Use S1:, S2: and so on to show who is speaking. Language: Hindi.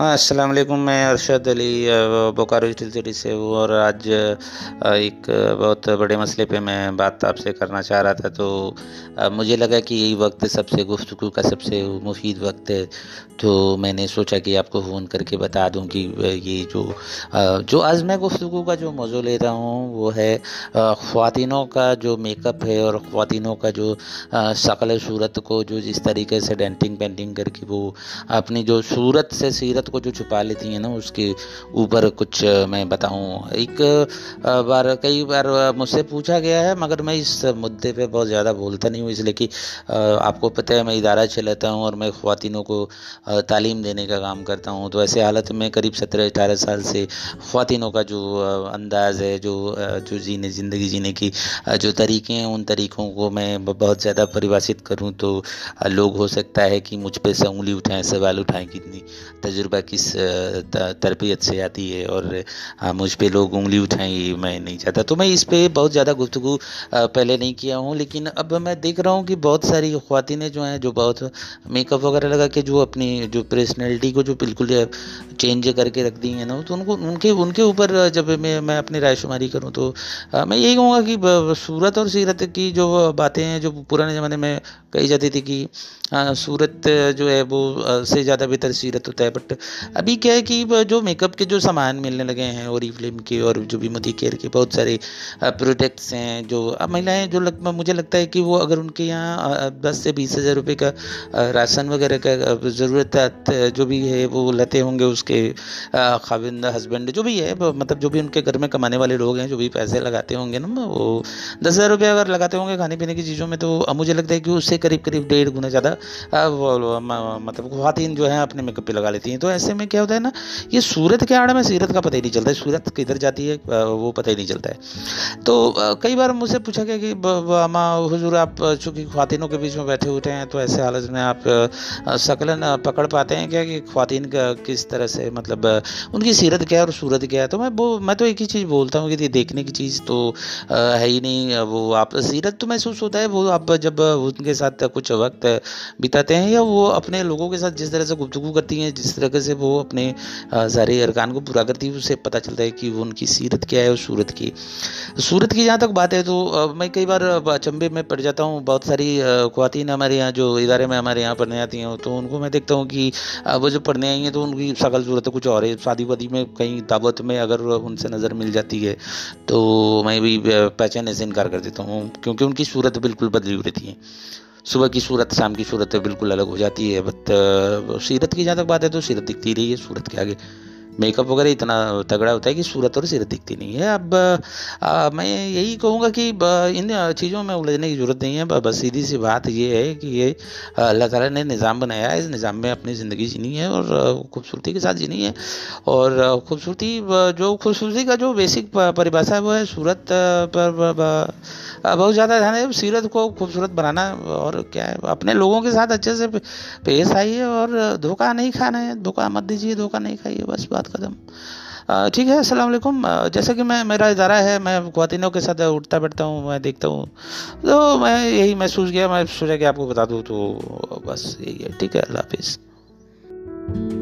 S1: वालेकुम मैं अरशद अली बोकारो सिटी से हूँ और आज एक बहुत बड़े मसले पे मैं बात आपसे करना चाह रहा था। तो मुझे लगा कि यही वक्त सबसे गुफ्तु का सबसे मुफीद वक्त है। तो मैंने सोचा कि आपको फ़ोन करके बता दूँ कि ये जो जो आज मैं गुफ्तु का जो मौजू ले रहा हूँ, वो है ख़वातिनों का जो मेकअप है और ख़वातिनों का जो शक्ल सूरत को जो जिस तरीके से डेंटिंग पेंटिंग करके वो अपनी जो सूरत से सीरत को जो छुपा लेती हैं ना, उसके ऊपर कुछ मैं बताऊँ। एक बार, कई बार मुझसे पूछा गया है, मगर मैं इस मुद्दे पे बहुत ज़्यादा बोलता नहीं हूँ, इसलिए कि आपको पता है मैं इदारा चलाता हूँ और मैं ख़वातिनों को तालीम देने का काम करता हूँ। तो ऐसे हालत में करीब सत्रह अठारह साल से ख़वातिनों का जो अंदाज़ है, जो जो जीने, ज़िंदगी जीने की जो तरीके हैं, उन तरीक़ों को मैं बहुत ज़्यादा परिभाषित करूँ तो लोग हो सकता है कि मुझ पर से उंगली उठाएँ, सवाल उठाएँ कितनी तजुर्बा किस तरबियत से आती है और मुझ पर लोग उंगली उठाएँ मैं नहीं चाहता। तो मैं इस पर बहुत ज़्यादा गुफ्तु पहले नहीं किया हूँ, लेकिन अब मैं देख रहा हूँ कि बहुत सारी ख़वातिनें जो हैं, जो बहुत मेकअप वगैरह लगा के जो अपनी, जो पर्सनैलिटी को जो बिल्कुल चेंज करके रख दी हैं ना तो उनको, उनके उनके ऊपर जब मैं मैं अपनी रायशुमारी करूँ तो मैं यही कहूँगा कि सूरत और सीरत की जो बातें हैं, जो पुराने ज़माने में कही जाती थी कि सूरत जो है वो से ज़्यादा बेहतर सीरत होता है बट अभी क्या है कि जो मेकअप के जो सामान मिलने लगे हैं और फ़िल्म के और जो भी मोदी केयर के बहुत सारे प्रोडक्ट्स हैं जो अब महिलाएँ जो लग, मुझे लगता है कि वो अगर उनके यहाँ दस से बीस हज़ार रुपये का राशन वगैरह का ज़रूरत जो भी है वो लेते होंगे उसके खाविंद हस्बैंड जो भी है मतलब जो भी उनके घर में कमाने वाले लोग हैं जो भी पैसे लगाते होंगे ना वो दस हज़ार रुपये अगर लगाते होंगे खाने पीने की चीज़ों में तो मुझे लगता है कि उससे करीब करीब डेढ़ गुना ज़्यादा मतलब खुवान जो है अपने मेकअप पे लगा लेती हैं। तो ऐसे में क्या होता है ना, ये सूरत के आड़ में सीरत का पता ही नहीं चलता है। सूरत किधर जाती है वो पता ही नहीं चलता है। तो कई बार मुझसे पूछा गया कि अमा हुजूर, आप चूँकि खातिनों के बीच में बैठे हुए हैं तो ऐसे हालत में आप शकलन पकड़ पाते हैं क्या कि खातन का, किस तरह से मतलब उनकी सीरत क्या है और सूरत क्या है? तो मैं वो मैं तो एक ही चीज़ बोलता हूँ कि देखने की चीज़ तो है ही नहीं। वो आप, सीरत तो महसूस होता है, वो आप जब उनके साथ कुछ वक्त बिताते हैं या वो अपने लोगों के साथ जिस तरह से गुफ्तु करती हैं, जिस तरह से वो अपने सारे अरकान को पूरा करती है उससे पता चलता है कि वो उनकी सीरत क्या है और सूरत की। सूरत की जहाँ तक बात है तो मैं कई बार अचंबे में पड़ जाता हूँ, बहुत सारी खुवान हमारे यहाँ, जो इदारे में हमारे यहाँ पढ़ने आती हैं तो उनको मैं देखता हूँ कि वो जो पढ़ने आई हैं तो उनकी शकल सूरत कुछ और है। शादी वादी में कहीं दावत में अगर उनसे नज़र मिल जाती है तो मैं भी पहचानने से इनकार कर देता हूँ, क्योंकि उनकी सूरत बिल्कुल बदली हुई रहती है। सुबह की सूरत, शाम की सूरत बिल्कुल अलग हो जाती है, बट सीरत की जहाँ तक बात है तो सीरत दिखती रही है, सूरत के आगे। मेकअप वगैरह इतना तगड़ा होता है कि सूरत और सीरत दिखती नहीं है। अब आ, मैं यही कहूँगा कि इन चीज़ों में उलझने की ज़रूरत नहीं है। बस सीधी सी बात ये है कि ये अल्लाह ताला ने निज़ाम बनाया है। इस निज़ाम में अपनी ज़िंदगी जीनी है और खूबसूरती के साथ जीनी है। और खूबसूरती जो खूबसूरती का जो बेसिक परिभाषा है वो है सूरत पर बहुत ज़्यादा ध्यान है। सीरत को खूबसूरत बनाना और क्या है अपने लोगों के साथ अच्छे से पेश आइए और धोखा नहीं खाना है। धोखा मत दीजिए धोखा नहीं खाइए बस बात कदम ठीक है असल जैसे कि मैं, मेरा इदारा है, मैं खुवानों के साथ उठता बैठता हूँ, मैं देखता हूँ। तो मैं यही महसूस किया, मैं सोचा कि आपको बता दूँ तो बस यही है। ठीक है, अल्लाह हाफिज़।